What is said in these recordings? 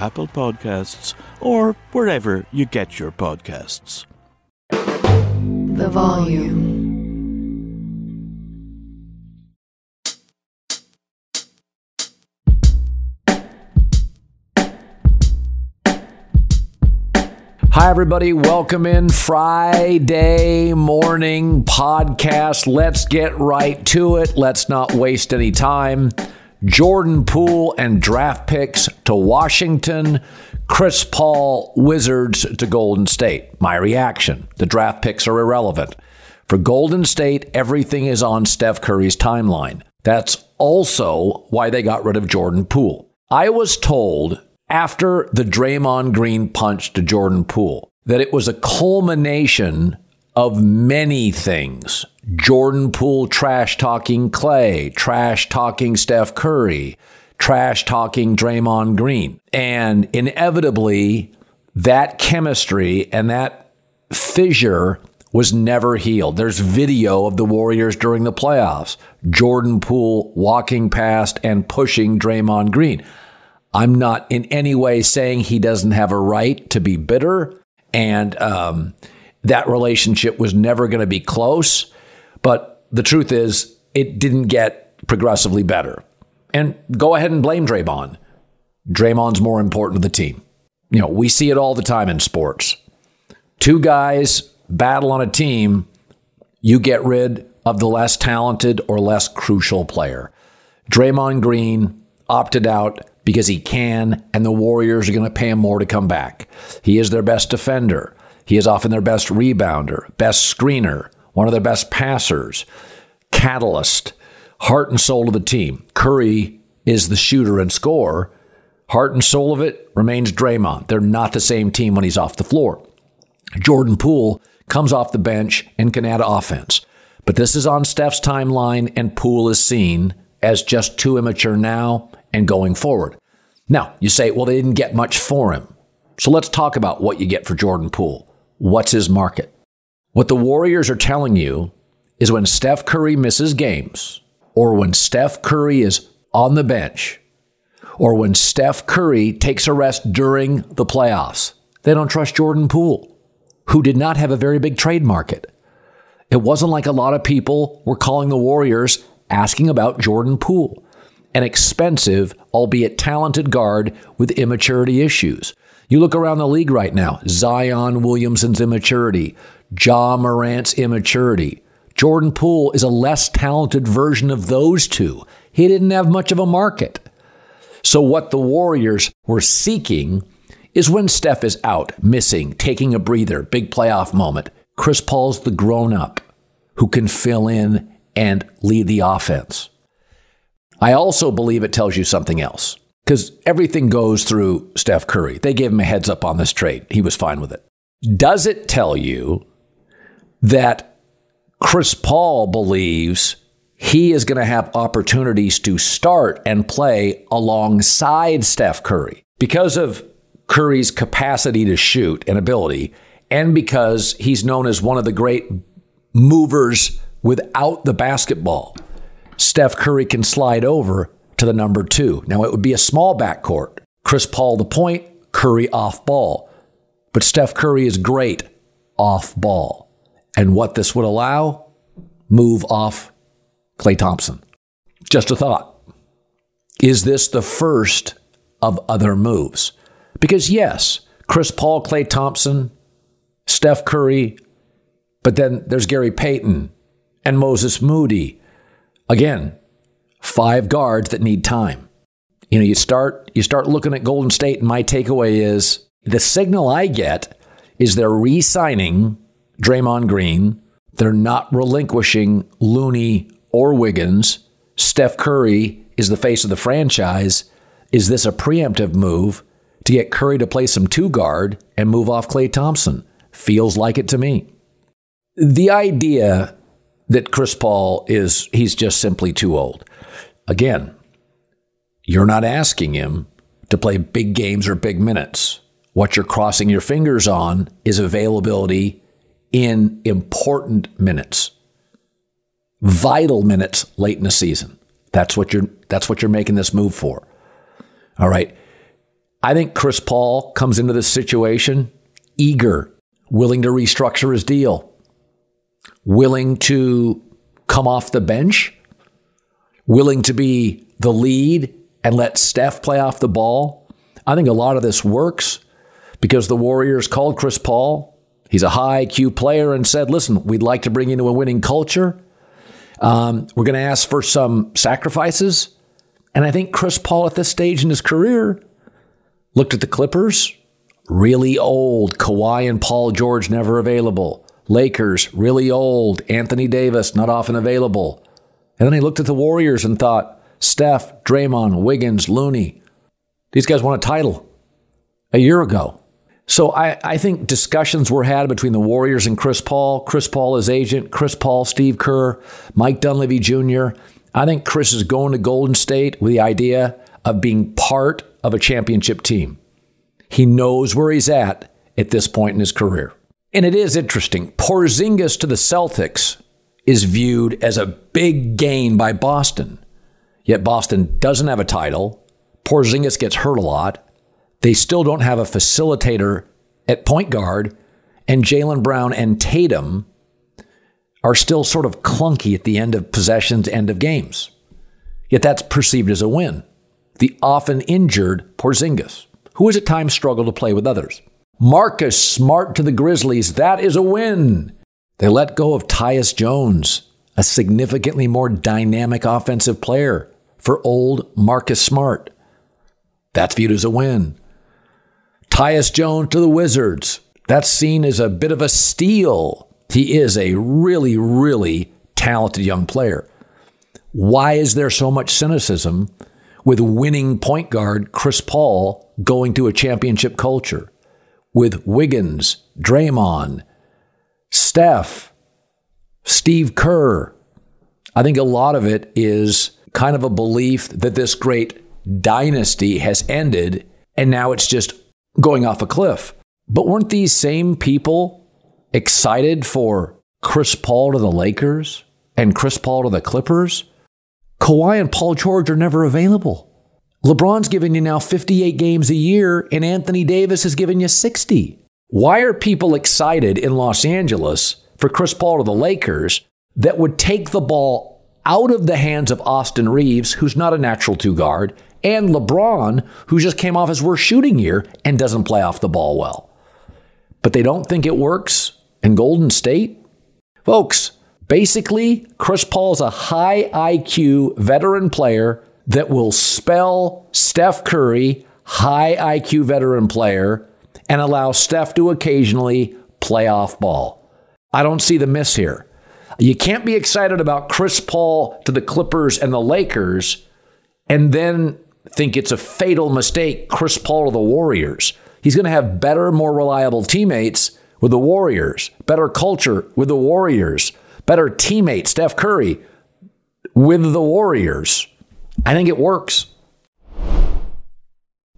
Apple Podcasts, or wherever you get your podcasts. The volume. Hi, everybody. Welcome in Friday morning podcast. Let's get right to it. Let's not waste any time. Jordan Poole and draft picks to Washington. Chris Paul Wizards to Golden State. My reaction the draft picks are irrelevant. For Golden State, everything is on Steph Curry's timeline. That's also why they got rid of Jordan Poole. I was told after the Draymond Green punch to Jordan Poole that it was a culmination of many things. Jordan Poole trash talking Klay, trash talking Steph Curry, trash talking Draymond Green. And inevitably, that chemistry and that fissure was never healed. There's video of the Warriors during the playoffs. Jordan Poole walking past and pushing Draymond Green. I'm not in any way saying he doesn't have a right to be bitter, and um, that relationship was never going to be close. But the truth is, it didn't get progressively better. And go ahead and blame Draymond. Draymond's more important to the team. You know, we see it all the time in sports. Two guys battle on a team, you get rid of the less talented or less crucial player. Draymond Green opted out because he can, and the Warriors are going to pay him more to come back. He is their best defender. He is often their best rebounder, best screener, one of their best passers, catalyst, heart and soul of the team. Curry is the shooter and scorer. Heart and soul of it remains Draymond. They're not the same team when he's off the floor. Jordan Poole comes off the bench and can add offense. But this is on Steph's timeline, and Poole is seen as just too immature now and going forward. Now, you say, well, they didn't get much for him. So let's talk about what you get for Jordan Poole. What's his market? What the Warriors are telling you is when Steph Curry misses games, or when Steph Curry is on the bench, or when Steph Curry takes a rest during the playoffs, they don't trust Jordan Poole, who did not have a very big trade market. It wasn't like a lot of people were calling the Warriors asking about Jordan Poole, an expensive, albeit talented guard with immaturity issues. You look around the league right now Zion Williamson's immaturity, Ja Morant's immaturity. Jordan Poole is a less talented version of those two. He didn't have much of a market. So, what the Warriors were seeking is when Steph is out, missing, taking a breather, big playoff moment. Chris Paul's the grown up who can fill in and lead the offense. I also believe it tells you something else because everything goes through Steph Curry. They gave him a heads up on this trade, he was fine with it. Does it tell you that Chris Paul believes he is going to have opportunities to start and play alongside Steph Curry because of Curry's capacity to shoot and ability, and because he's known as one of the great movers without the basketball. Steph Curry can slide over to the number two. Now, it would be a small backcourt. Chris Paul the point, Curry off ball. But Steph Curry is great off ball. And what this would allow, move off Klay Thompson. Just a thought. Is this the first of other moves? Because, yes, Chris Paul, Klay Thompson, Steph Curry, but then there's Gary Payton and Moses Moody. Again, five guards that need time. You know, you start you start looking at Golden State, and my takeaway is the signal I get is they're re-signing Draymond Green. They're not relinquishing Looney or Wiggins. Steph Curry is the face of the franchise. Is this a preemptive move to get Curry to play some two guard and move off Klay Thompson? Feels like it to me. The idea that Chris Paul is, he's just simply too old. Again, you're not asking him to play big games or big minutes. What you're crossing your fingers on is availability in important minutes, vital minutes late in the season. That's what you're that's what you're making this move for. All right. I think Chris Paul comes into this situation eager, willing to restructure his deal, willing to come off the bench, willing to be the lead and let Steph play off the ball. I think a lot of this works because the Warriors called Chris Paul. He's a high IQ player and said, listen, we'd like to bring you into a winning culture. Um, we're going to ask for some sacrifices. And I think Chris Paul at this stage in his career looked at the Clippers, really old. Kawhi and Paul George never available. Lakers, really old. Anthony Davis, not often available. And then he looked at the Warriors and thought, Steph, Draymond, Wiggins, Looney, these guys won a title a year ago. So I, I think discussions were had between the Warriors and Chris Paul, Chris Paul, his agent, Chris Paul, Steve Kerr, Mike Dunleavy Jr. I think Chris is going to Golden State with the idea of being part of a championship team. He knows where he's at at this point in his career. And it is interesting. Porzingis to the Celtics is viewed as a big gain by Boston. Yet Boston doesn't have a title. Porzingis gets hurt a lot. They still don't have a facilitator at point guard, and Jaylen Brown and Tatum are still sort of clunky at the end of possessions, end of games. Yet that's perceived as a win. The often injured Porzingis, who has at times struggled to play with others. Marcus Smart to the Grizzlies, that is a win. They let go of Tyus Jones, a significantly more dynamic offensive player for old Marcus Smart. That's viewed as a win. Tyus Jones to the Wizards. That's seen as a bit of a steal. He is a really, really talented young player. Why is there so much cynicism with winning point guard Chris Paul going to a championship culture? With Wiggins, Draymond, Steph, Steve Kerr. I think a lot of it is kind of a belief that this great dynasty has ended and now it's just going off a cliff. But weren't these same people excited for Chris Paul to the Lakers and Chris Paul to the Clippers? Kawhi and Paul George are never available. LeBron's giving you now 58 games a year, and Anthony Davis is giving you 60. Why are people excited in Los Angeles for Chris Paul to the Lakers that would take the ball out of the hands of Austin Reaves, who's not a natural two guard, and LeBron, who just came off his worst shooting year and doesn't play off the ball well. But they don't think it works in Golden State? Folks, basically, Chris Paul's a high IQ veteran player that will spell Steph Curry, high IQ veteran player, and allow Steph to occasionally play off ball. I don't see the miss here. You can't be excited about Chris Paul to the Clippers and the Lakers and then think it's a fatal mistake Chris Paul to the Warriors. He's going to have better, more reliable teammates with the Warriors, better culture with the Warriors, better teammate Steph Curry with the Warriors. I think it works.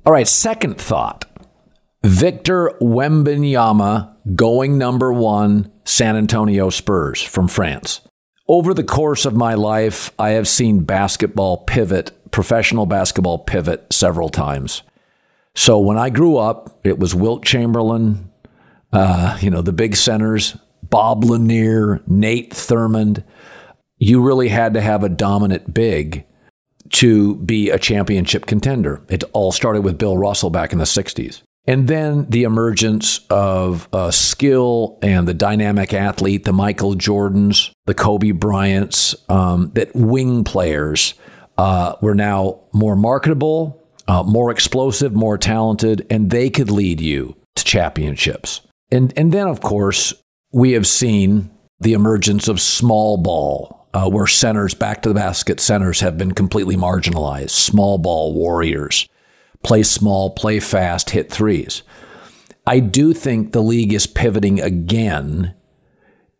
All right, second thought. Victor Wembanyama going number 1 San Antonio Spurs from France. Over the course of my life, I have seen basketball pivot professional basketball pivot several times. So when I grew up, it was Wilt Chamberlain, uh, you know, the big centers, Bob Lanier, Nate Thurmond. You really had to have a dominant big to be a championship contender. It all started with Bill Russell back in the 60s. And then the emergence of uh, skill and the dynamic athlete, the Michael Jordans, the Kobe Bryants, um, that wing players uh, were now more marketable, uh, more explosive, more talented, and they could lead you to championships. And, and then, of course, we have seen the emergence of small ball, uh, where centers, back to the basket centers, have been completely marginalized. Small ball warriors play small, play fast, hit threes. I do think the league is pivoting again,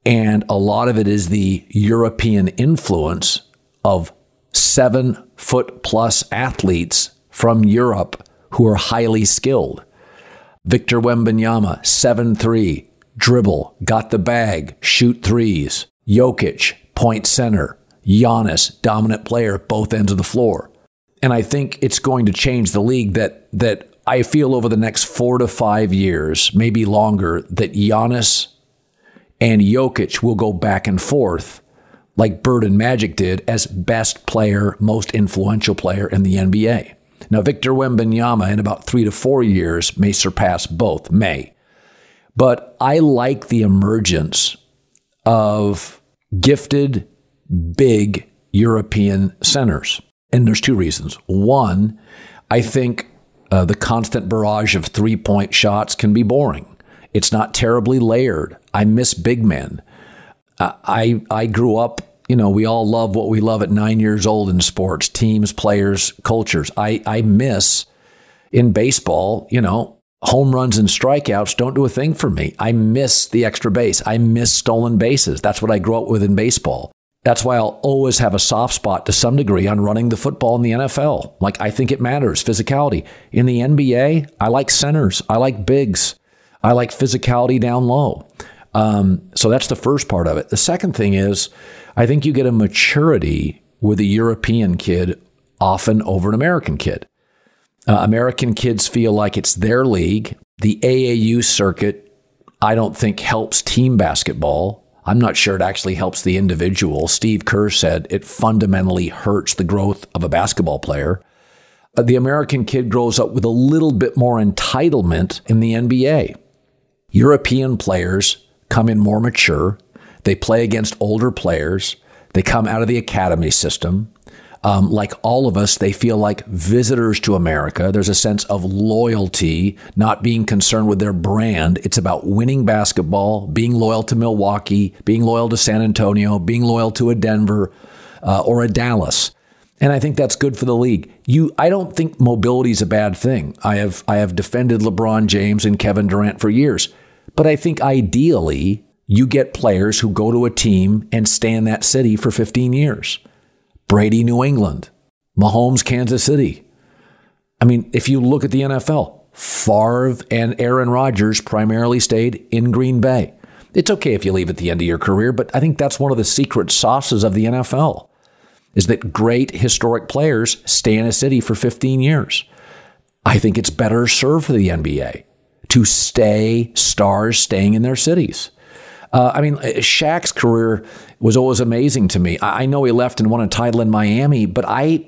and a lot of it is the European influence of seven foot plus athletes from Europe who are highly skilled. Victor Wembanyama, 7 3, dribble, got the bag, shoot threes. Jokic, point center. Giannis, dominant player, both ends of the floor. And I think it's going to change the league that that I feel over the next four to five years, maybe longer, that Giannis and Jokic will go back and forth like Bird and Magic did as best player, most influential player in the NBA. Now, Victor Wembanyama in about three to four years may surpass both, may. But I like the emergence of gifted, big European centers. And there's two reasons. One, I think uh, the constant barrage of three point shots can be boring. It's not terribly layered. I miss big men. Uh, I, I grew up, you know, we all love what we love at nine years old in sports teams, players, cultures. I, I miss in baseball, you know, home runs and strikeouts don't do a thing for me. I miss the extra base. I miss stolen bases. That's what I grew up with in baseball. That's why I'll always have a soft spot to some degree on running the football in the NFL. Like, I think it matters, physicality. In the NBA, I like centers, I like bigs, I like physicality down low. Um, so that's the first part of it. The second thing is, I think you get a maturity with a European kid often over an American kid. Uh, American kids feel like it's their league. The AAU circuit, I don't think helps team basketball. I'm not sure it actually helps the individual. Steve Kerr said it fundamentally hurts the growth of a basketball player. Uh, the American kid grows up with a little bit more entitlement in the NBA. European players come in more mature. They play against older players. They come out of the academy system. Um, like all of us, they feel like visitors to America. There's a sense of loyalty, not being concerned with their brand. It's about winning basketball, being loyal to Milwaukee, being loyal to San Antonio, being loyal to a Denver uh, or a Dallas. And I think that's good for the league. You, I don't think mobility is a bad thing. I have, I have defended LeBron James and Kevin Durant for years, but I think ideally you get players who go to a team and stay in that city for 15 years. Brady, New England, Mahomes, Kansas City. I mean, if you look at the NFL, Favre and Aaron Rodgers primarily stayed in Green Bay. It's okay if you leave at the end of your career, but I think that's one of the secret sauces of the NFL is that great historic players stay in a city for 15 years. I think it's better served for the NBA to stay stars staying in their cities. Uh, I mean, Shaq's career was always amazing to me. I, I know he left and won a title in Miami, but I.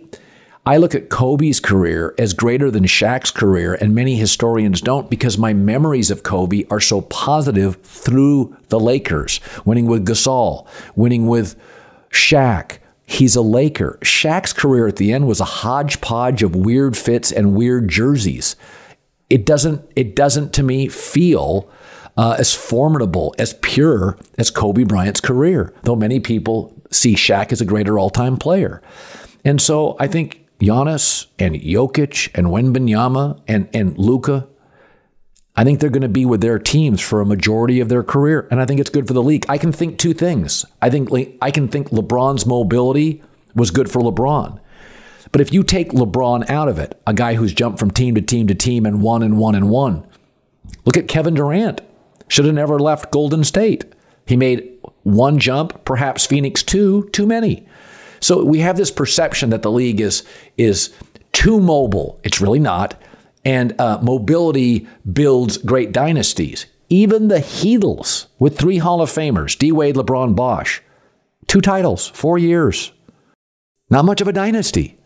I look at Kobe's career as greater than Shaq's career, and many historians don't because my memories of Kobe are so positive through the Lakers, winning with Gasol, winning with Shaq. He's a Laker. Shaq's career at the end was a hodgepodge of weird fits and weird jerseys. It doesn't, it doesn't to me feel uh, as formidable, as pure as Kobe Bryant's career, though many people see Shaq as a greater all time player. And so I think Giannis and Jokic and Wembanyama and, and Luka, I think they're going to be with their teams for a majority of their career. And I think it's good for the league. I can think two things. I think I can think LeBron's mobility was good for LeBron. But if you take LeBron out of it, a guy who's jumped from team to team to team and one and one and one, look at Kevin Durant. Should have never left Golden State. He made one jump, perhaps Phoenix two, too many. So we have this perception that the league is is too mobile. It's really not. And uh, mobility builds great dynasties. Even the Heatles with three Hall of Famers, D Wade, LeBron, Bosh, two titles, four years. Not much of a dynasty.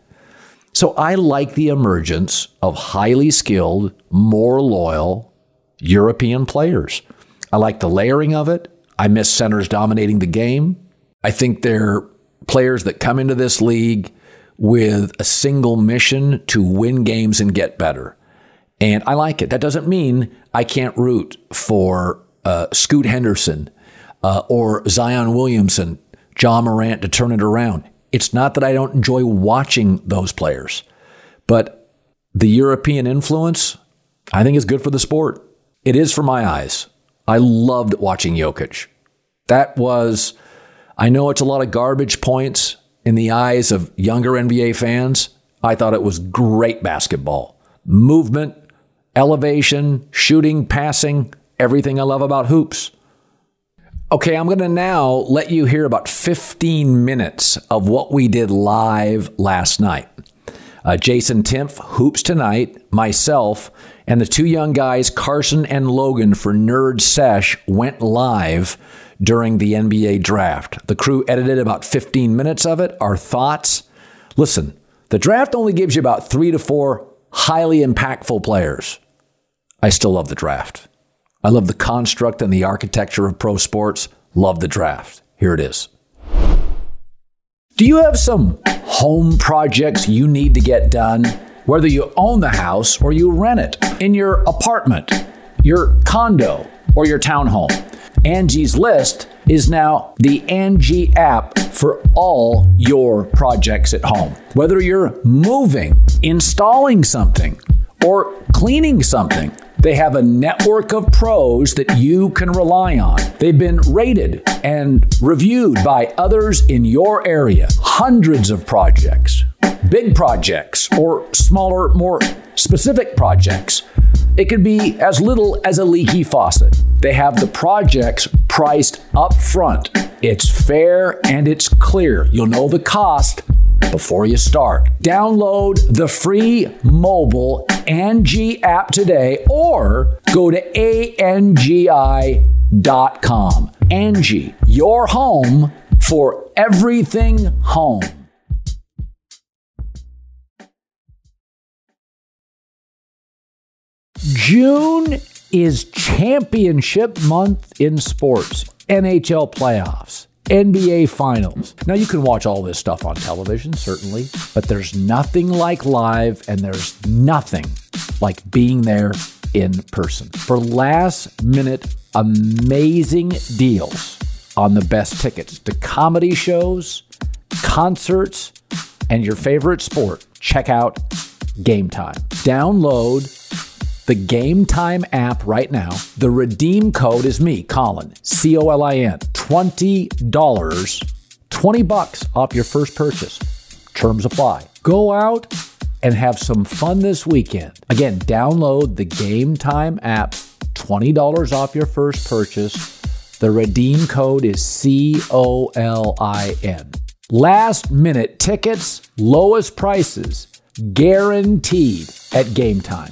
So I like the emergence of highly skilled, more loyal European players. I like the layering of it. I miss centers dominating the game. I think they're players that come into this league with a single mission to win games and get better. And I like it. That doesn't mean I can't root for uh, Scoot Henderson uh, or Zion Williamson, Ja Morant to turn it around. It's not that I don't enjoy watching those players, but the European influence, I think, is good for the sport. It is for my eyes. I loved watching Jokic. That was, I know it's a lot of garbage points in the eyes of younger NBA fans. I thought it was great basketball. Movement, elevation, shooting, passing, everything I love about hoops. Okay, I'm going to now let you hear about 15 minutes of what we did live last night. Uh, Jason Timpf, Hoops Tonight, myself, and the two young guys, Carson and Logan, for Nerd Sesh, went live during the NBA draft. The crew edited about 15 minutes of it, our thoughts. Listen, the draft only gives you about three to four highly impactful players. I still love the draft. I love the construct and the architecture of pro sports. Love the draft. Here it is. Do you have some home projects you need to get done? Whether you own the house or you rent it in your apartment, your condo, or your townhome. Angie's List is now the Angie app for all your projects at home. Whether you're moving, installing something, or cleaning something, they have a network of pros that you can rely on. They've been rated and reviewed by others in your area. Hundreds of projects, big projects, or smaller, more specific projects. It could be as little as a leaky faucet. They have the projects priced up front. It's fair and it's clear. You'll know the cost before you start. Download the free mobile Angie app today or go to ANGI.com. Angie, your home for everything home. June is championship month in sports, NHL playoffs. NBA Finals. Now, you can watch all this stuff on television, certainly, but there's nothing like live, and there's nothing like being there in person. For last minute, amazing deals on the best tickets to comedy shows, concerts, and your favorite sport, check out Game Time. Download the Game Time app right now. The redeem code is me, Colin, C O L I N. $20, 20 bucks off your first purchase. Terms apply. Go out and have some fun this weekend. Again, download the Game Time app, $20 off your first purchase. The redeem code is C O L I N. Last minute tickets, lowest prices, guaranteed at Game Time.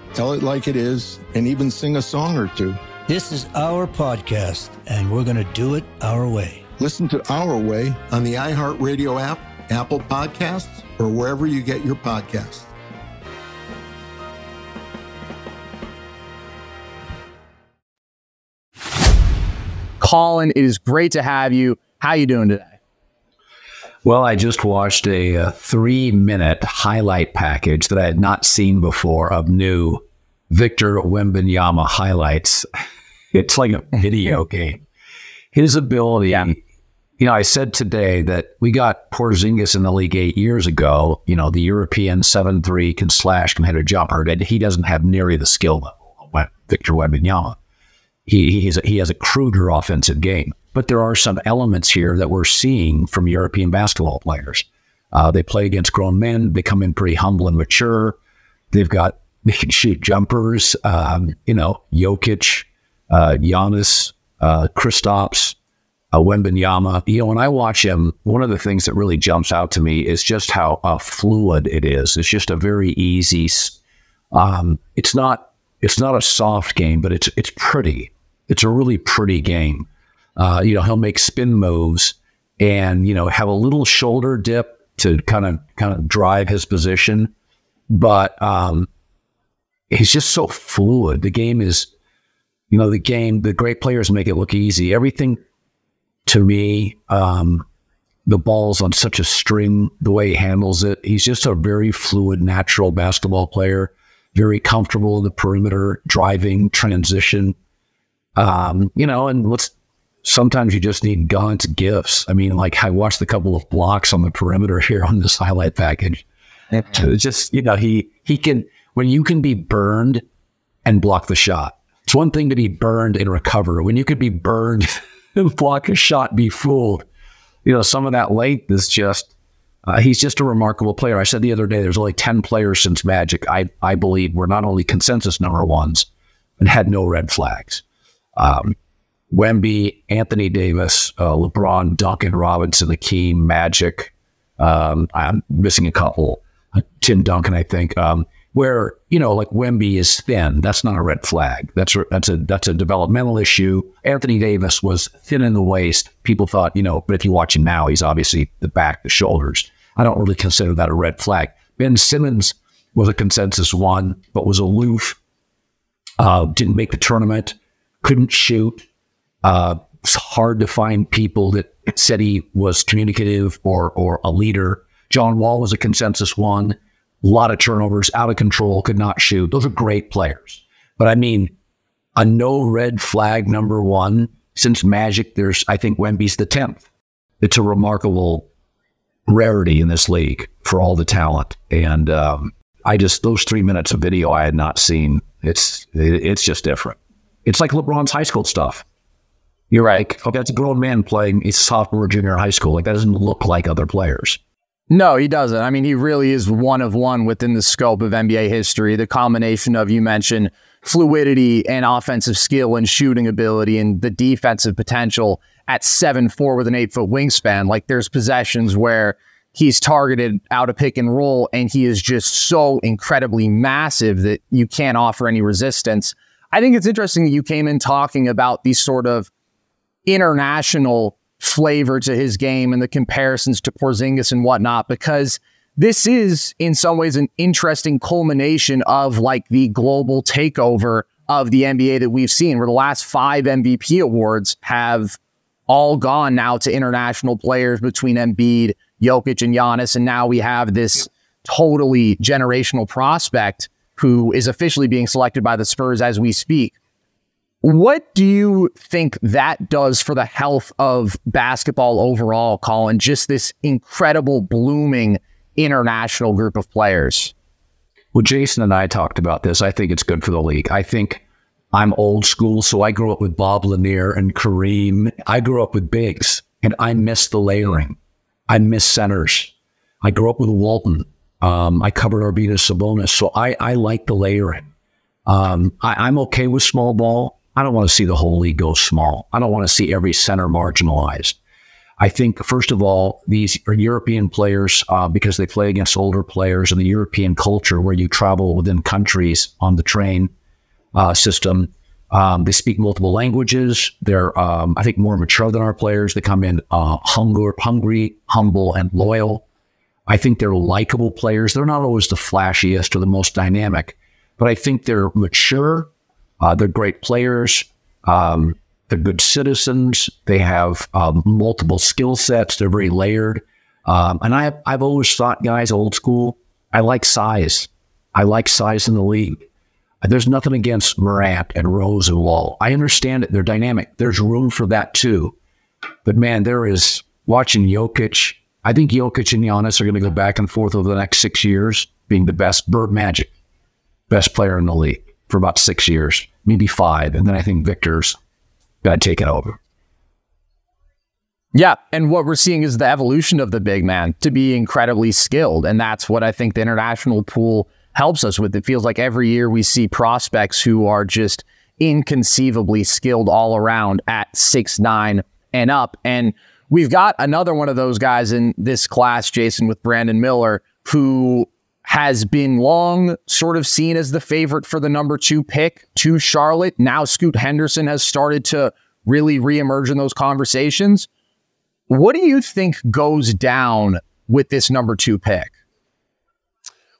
tell it like it is, and even sing a song or two. This is our podcast, and we're going to do it our way. Listen to Our Way on the iHeartRadio app, Apple Podcasts, or wherever you get your podcasts. Colin, it is great to have you. How you doing today? Well, I just watched a, uh, a three minute highlight package that I had not seen before of new Victor Wembanyama highlights. it's like a video game. His ability, you know, I said today that we got Porzingis in the league eight years ago. You know, the European seven three can slash, can hit a jumper, and he doesn't have nearly the skill level of Victor Wembanyama. He a, he has a cruder offensive game, but there are some elements here that we're seeing from European basketball players. Uh, they play against grown men. They come in pretty humble and mature. They've got they can shoot jumpers. Um, you know, Jokic, uh, Giannis, uh, Kristaps, uh, Wembanyama. You know, when I watch him, one of the things that really jumps out to me is just how uh, fluid it is. It's just a very easy. Um, it's not. It's not a soft game, but it's it's pretty. It's a really pretty game. Uh, you know, he'll make spin moves and you know have a little shoulder dip to kind of kind of drive his position, but um, he's just so fluid. The game is, you know, the game. The great players make it look easy. Everything to me, um, the ball's on such a string. The way he handles it, he's just a very fluid, natural basketball player. Very comfortable in the perimeter, driving, transition. Um, you know, and let's sometimes you just need God's gifts. I mean, like I watched a couple of blocks on the perimeter here on this highlight package. It's just, you know, he he can when you can be burned and block the shot. It's one thing to be burned and recover. When you could be burned and block a shot, be fooled. You know, some of that length is just uh, he's just a remarkable player. I said the other day, there's only 10 players since Magic, I, I believe, were not only consensus number ones and had no red flags. Um, Wemby, Anthony Davis, uh, LeBron, Duncan Robinson, Akeem, Magic. Um, I'm missing a couple. Uh, Tim Duncan, I think. Um, where you know, like Wemby is thin. That's not a red flag. That's a, that's a that's a developmental issue. Anthony Davis was thin in the waist. People thought, you know, but if you watch him now, he's obviously the back, the shoulders. I don't really consider that a red flag. Ben Simmons was a consensus one, but was aloof. Uh, didn't make the tournament. Couldn't shoot uh, it's hard to find people that said he was communicative or or a leader. John Wall was a consensus one. A lot of turnovers, out of control, could not shoot. Those are great players. But I mean, a no red flag number one since Magic. There's I think Wemby's the tenth. It's a remarkable rarity in this league for all the talent. And um, I just those three minutes of video I had not seen. It's it's just different. It's like LeBron's high school stuff. You're right. Like, okay, that's a grown man playing a sophomore, junior high school. Like that doesn't look like other players. No, he doesn't. I mean, he really is one of one within the scope of NBA history. The combination of you mentioned fluidity and offensive skill and shooting ability and the defensive potential at seven four with an eight foot wingspan. Like there's possessions where he's targeted out of pick and roll and he is just so incredibly massive that you can't offer any resistance. I think it's interesting that you came in talking about these sort of international flavor to his game and the comparisons to Porzingis and whatnot, because this is in some ways an interesting culmination of like the global takeover of the NBA that we've seen, where the last five MVP awards have all gone now to international players between Embiid, Jokic, and Giannis. And now we have this totally generational prospect who is officially being selected by the Spurs as we speak. What do you think that does for the health of basketball overall, Colin? Just this incredible blooming international group of players. Well, Jason and I talked about this. I think it's good for the league. I think I'm old school, so I grew up with Bob Lanier and Kareem. I grew up with bigs, and I miss the layering. I miss centers. I grew up with Walton. Um, I covered Arvydas Sabonis, so I, I like the layering. Um, I, I'm okay with small ball. I don't want to see the whole league go small. I don't want to see every center marginalized. I think, first of all, these are European players uh, because they play against older players in the European culture where you travel within countries on the train uh, system. Um, they speak multiple languages. They're, um, I think, more mature than our players. They come in uh, hunger, hungry, humble, and loyal. I think they're likable players. They're not always the flashiest or the most dynamic, but I think they're mature uh, they're great players. Um, they're good citizens. They have um, multiple skill sets. They're very layered. Um, and I, I've always thought, guys, old school, I like size. I like size in the league. There's nothing against Morant and Rose and Wall. I understand it. They're dynamic. There's room for that too. But man, there is watching Jokic. I think Jokic and Giannis are going to go back and forth over the next six years, being the best Bird Magic, best player in the league for about six years, maybe five. And then I think Victor's got to take it over. Yeah. And what we're seeing is the evolution of the big man to be incredibly skilled. And that's what I think the international pool helps us with. It feels like every year we see prospects who are just inconceivably skilled all around at six nine and up. And we've got another one of those guys in this class, Jason, with Brandon Miller, who has been long sort of seen as the favorite for the number two pick to Charlotte. Now Scoot Henderson has started to really reemerge in those conversations. What do you think goes down with this number two pick?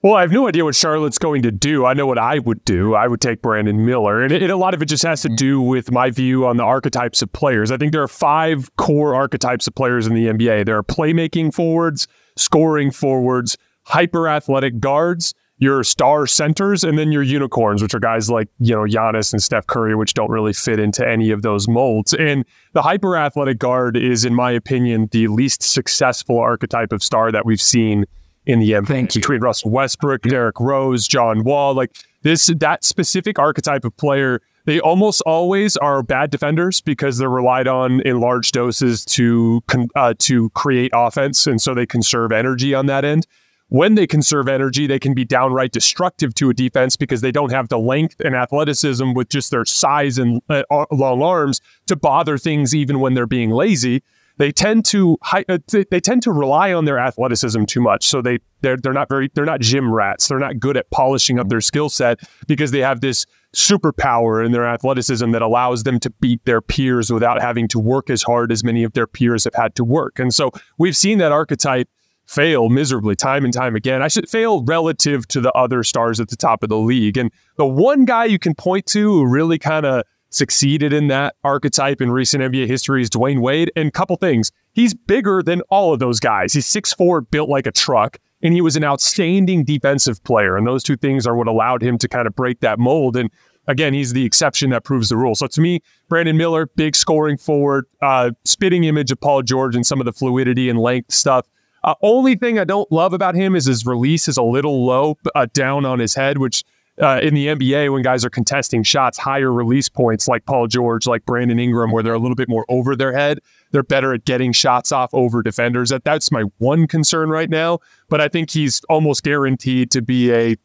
Well, I have no idea what Charlotte's going to do. I know what I would do. I would take Brandon Miller. And, it, a lot of it just has to do with my view on the archetypes of players. I think there are five core archetypes of players in the NBA there are playmaking forwards, scoring forwards, hyper athletic guards, your star centers, and then your unicorns, which are guys like, you know, Giannis and Steph Curry, which don't really fit into any of those molds. And the hyper athletic guard is, in my opinion, the least successful archetype of star that we've seen in the NBA Thank you. between Russell Westbrook, Derrick Rose, John Wall. Like this, that specific archetype of player, they almost always are bad defenders because they're relied on in large doses to uh, to create offense, and so they conserve energy on that end. When they conserve energy, they can be downright destructive to a defense because they don't have the length and athleticism with just their size and uh, long arms to bother things even when they're being lazy they tend to uh, they tend to rely on their athleticism too much. So they they're they're not very they're not gym rats. They're not good at polishing up their skill set because they have this superpower in their athleticism that allows them to beat their peers without having to work as hard as many of their peers have had to work. And so we've seen that archetype fail miserably time and time again. I should fail relative to the other stars at the top of the league. And the one guy you can point to who really kind of succeeded in that archetype in recent NBA history is Dwyane Wade. And a couple things. He's bigger than all of those guys. He's 6'4, built like a truck, and he was an outstanding defensive player. And those two things are what allowed him to kind of break that mold. And again, he's the exception that proves the rule. So to me, Brandon Miller, big scoring forward, uh, spitting image of Paul George and some of the fluidity and length stuff. Uh, only thing I don't love about him is his release is a little low, uh, down on his head, which uh, in the NBA when guys are contesting shots, higher release points like Paul George, like Brandon Ingram, where they're a little bit more over their head. They're better at getting shots off over defenders. That that's my one concern right now. But I think he's almost guaranteed to be a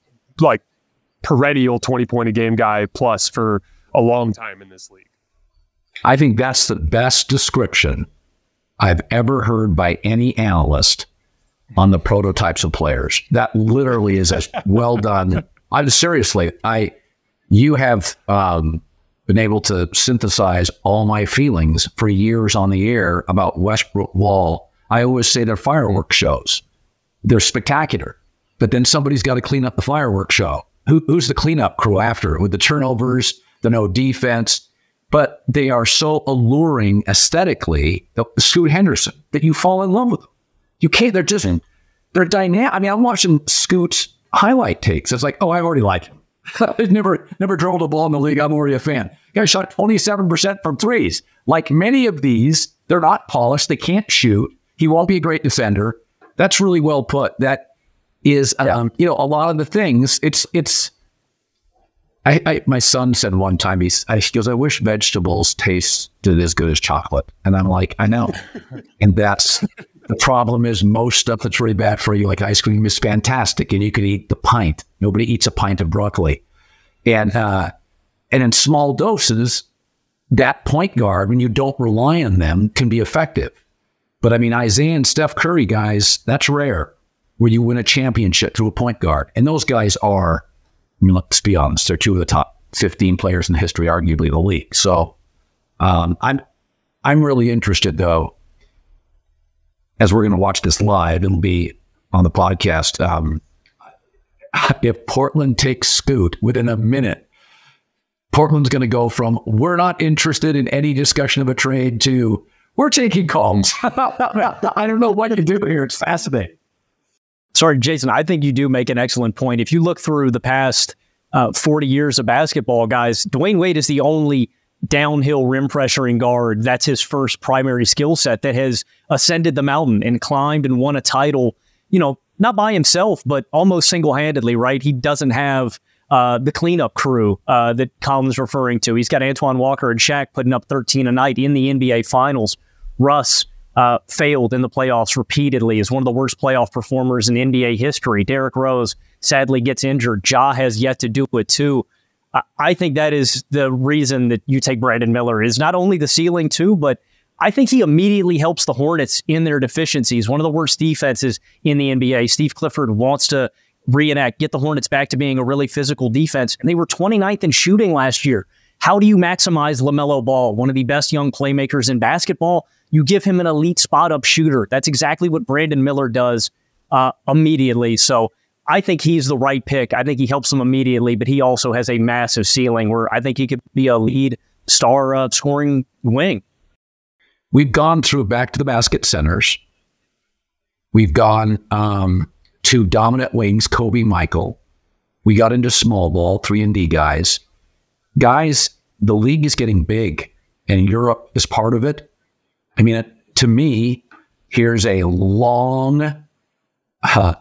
like perennial twenty point a game guy plus for a long time in this league. I think that's the best description I've ever heard by any analyst on the prototypes of players. That literally is as well done I'm seriously, I, you have um, been able to synthesize all my feelings for years on the air about Westbrook Wall. I always say they're fireworks shows. They're spectacular, but then somebody's got to clean up the fireworks show. Who, who's the cleanup crew after with the turnovers, the no defense? But they are so alluring aesthetically, Scoot Henderson, that you fall in love with them. You can't. They're just they're dynamic. I mean, I'm watching Scoot's highlight takes. It's like, oh, I already like him. He's never never drilled a ball in the league. I'm already a fan. Guy shot 27% from threes. Like many of these, they're not polished. They can't shoot. He won't be a great defender. That's really well put. That is, yeah. um, you know, a lot of the things. It's it's. I, I my son said one time he's he goes I wish vegetables tasted as good as chocolate and I'm like I know and that's the problem is most stuff that's really bad for you, like ice cream, is fantastic, and you could eat the pint. Nobody eats a pint of broccoli, and uh, and in small doses, that point guard, when you don't rely on them, can be effective. But I mean, Isiah and Steph Curry guys, that's rare. Where you win a championship through a point guard, and those guys are, I mean, let's be honest, they're two of the top fifteen players in history, arguably the league. So, um, I'm I'm really interested though as we're going to watch this live, it'll be on the podcast. Um, if Portland takes Scoot within a minute, Portland's going to go from we're not interested in any discussion of a trade to we're taking calls. I don't know what you do here. It's fascinating. Sorry, Jason, I think you do make an excellent point. If you look through the past uh, 40 years of basketball, guys, Dwyane Wade is the only downhill rim pressuring guard. That's his first primary skill set that has ascended the mountain and climbed and won a title, you know, not by himself, but almost single handedly, right? He doesn't have uh, the cleanup crew uh, that Colin's referring to. He's got Antoine Walker and Shaq putting up 13 a night in the NBA Finals. Russ uh, failed in the playoffs repeatedly, is one of the worst playoff performers in NBA history. Derrick Rose sadly gets injured. Ja has yet to do it too. I think that is the reason that you take Brandon Miller is not only the ceiling too, but I think he immediately helps the Hornets in their deficiencies. One of the worst defenses in the NBA. Steve Clifford wants to reenact, get the Hornets back to being a really physical defense. And they were 29th in shooting last year. How do you maximize LaMelo Ball, one of the best young playmakers in basketball? You give him an elite spot up shooter. That's exactly what Brandon Miller does uh, immediately. So I think he's the right pick. I think he helps them immediately, but he also has a massive ceiling where I think he could be a lead star uh, scoring wing. We've gone through back to the basket centers. We've gone um, to dominant wings, Kobe, Michael. We got into small ball, three and D guys. Guys, the league is getting big, and Europe is part of it. I mean, to me, here's a long, uh,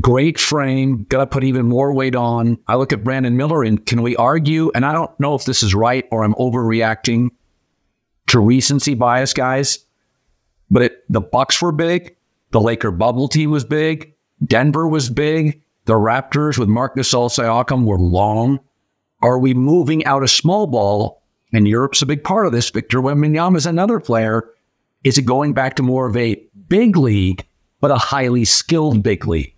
great frame, got to put even more weight on. I look at Brandon Miller, and can we argue? And I don't know if this is right or I'm overreacting to recency bias, guys. But it, the Bucks were big, the Laker bubble team was big, Denver was big, the Raptors with Marc Gasol Siakam were long. Are we moving out of small ball? And Europe's a big part of this. Victor Wembanyama is another player. Is it going back to more of a big league, but a highly skilled big league?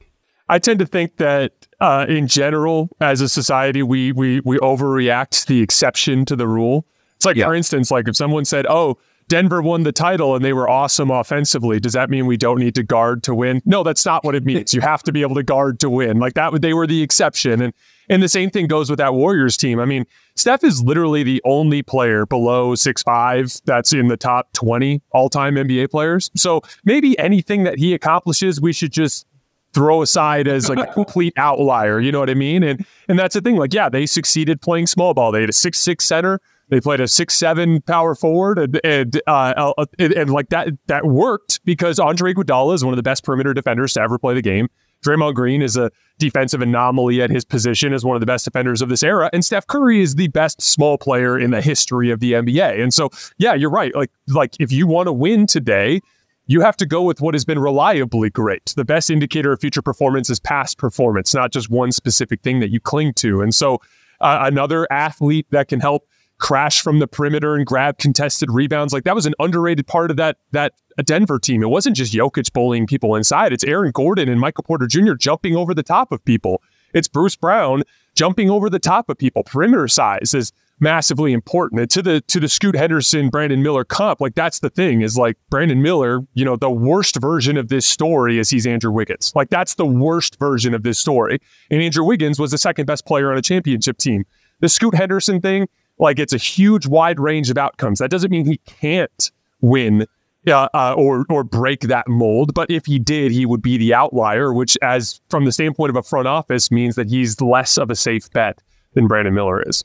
I tend to think that uh, in general, as a society, we we we overreact to the exception to the rule. It's like, yeah. for instance, like if someone said, "Oh, Denver won the title and they were awesome offensively," does that mean we don't need to guard to win? No, that's not what it means. you have to be able to guard to win. Like that, they were the exception, and and the same thing goes with that Warriors team. I mean, Steph is literally the only player below six five that's in the top 20 all time NBA players. So maybe anything that he accomplishes, we should just throw aside as like a complete outlier. You know what I mean? And and that's the thing. Like, yeah, they succeeded playing small ball. They had a six six center. They played a six seven power forward, and and, uh, uh, and, and like that that worked because Andre Iguodala is one of the best perimeter defenders to ever play the game. Draymond Green is a defensive anomaly at his position as one of the best defenders of this era. And Steph Curry is the best small player in the history of the NBA. And so, yeah, you're right. Like, like if you want to win today, you have to go with what has been reliably great. The best indicator of future performance is past performance, not just one specific thing that you cling to. And so, uh, another athlete that can help crash from the perimeter and grab contested rebounds, like that was an underrated part of that that Denver team. It wasn't just Jokic bullying people inside; it's Aaron Gordon and Michael Porter Jr. jumping over the top of people. It's Bruce Brown jumping over the top of people. Perimeter size is massively important. And to the to the Scoot Henderson, Brandon Miller comp, like that's the thing is like Brandon Miller, you know, the worst version of this story is he's Andrew Wiggins. Like that's the worst version of this story. And Andrew Wiggins was the second best player on a championship team. The Scoot Henderson thing, like it's a huge wide range of outcomes. That doesn't mean he can't win uh, uh, or or break that mold. But if he did, he would be the outlier, which, as from the standpoint of a front office, means that he's less of a safe bet than Brandon Miller is.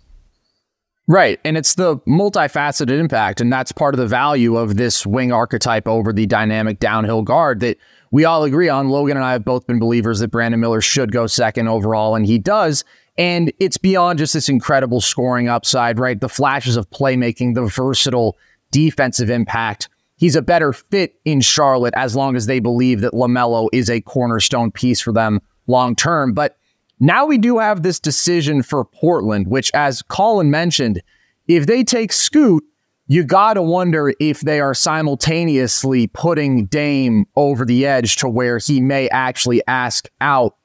Right. And it's the multifaceted impact. And that's part of the value of this wing archetype over the dynamic downhill guard that we all agree on. Logan and I have both been believers that Brandon Miller should go second overall, and he does. And it's beyond just this incredible scoring upside, right? The flashes of playmaking, the versatile defensive impact. He's a better fit in Charlotte as long as they believe that LaMelo is a cornerstone piece for them long term. But now we do have this decision for Portland, which, as Colin mentioned, if they take Scoot, you got to wonder if they are simultaneously putting Dame over the edge to where he may actually ask out.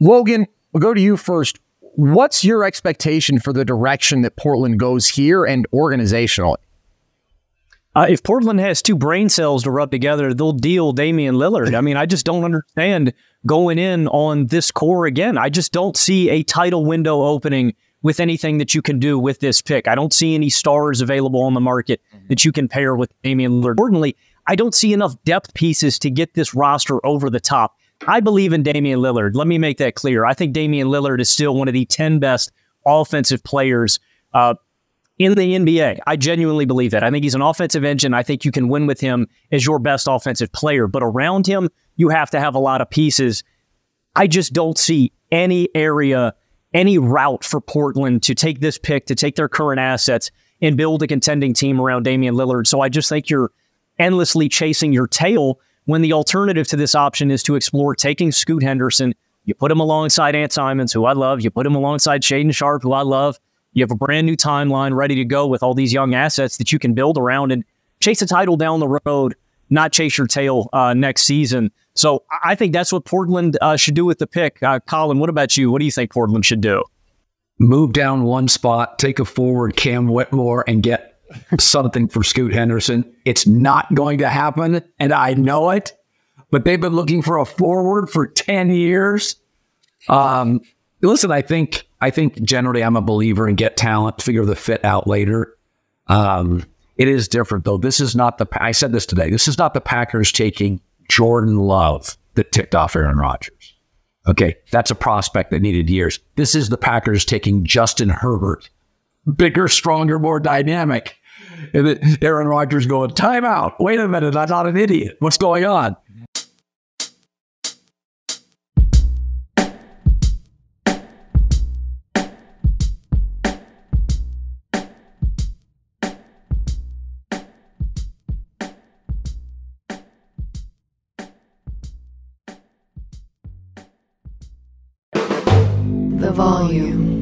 Logan, we'll go to you first. What's your expectation for the direction that Portland goes here and organizationally? Uh, if Portland has two brain cells to rub together, they'll deal Damian Lillard. I mean, I just don't understand going in on this core again. I just don't see a title window opening with anything that you can do with this pick. I don't see any stars available on the market that you can pair with Damian Lillard. Importantly, I don't see enough depth pieces to get this roster over the top. I believe in Damian Lillard. Let me make that clear. I think Damian Lillard is still one of the 10 best offensive players uh, in the NBA. I genuinely believe that. I think he's an offensive engine. I think you can win with him as your best offensive player. But around him, you have to have a lot of pieces. I just don't see any area, any route for Portland to take this pick, to take their current assets and build a contending team around Damian Lillard. So I just think you're endlessly chasing your tail when the alternative to this option is to explore taking Scoot Henderson. You put him alongside Ant Simons, who I love. You put him alongside Shaedon Sharpe, who I love. You have a brand new timeline ready to go with all these young assets that you can build around and chase a title down the road, not chase your tail uh, next season. So I think that's what Portland uh, should do with the pick. Uh, Colin, what about you? What do you think Portland should do? Move down one spot, take a forward Cam Whitmore, and get something for Scoot Henderson. It's not going to happen, and I know it. But they've been looking for a forward for ten years. Um, listen, I think I think generally I'm a believer in get talent, figure the fit out later. Um, it is different though. This is not the. I said this today. This is not the Packers taking Jordan Love that ticked off Aaron Rodgers. Okay, that's a prospect that needed years. This is the Packers taking Justin Herbert, bigger, stronger, more dynamic. And Aaron Rodgers going, timeout. Wait a minute, I'm not an idiot. What's going on? The volume.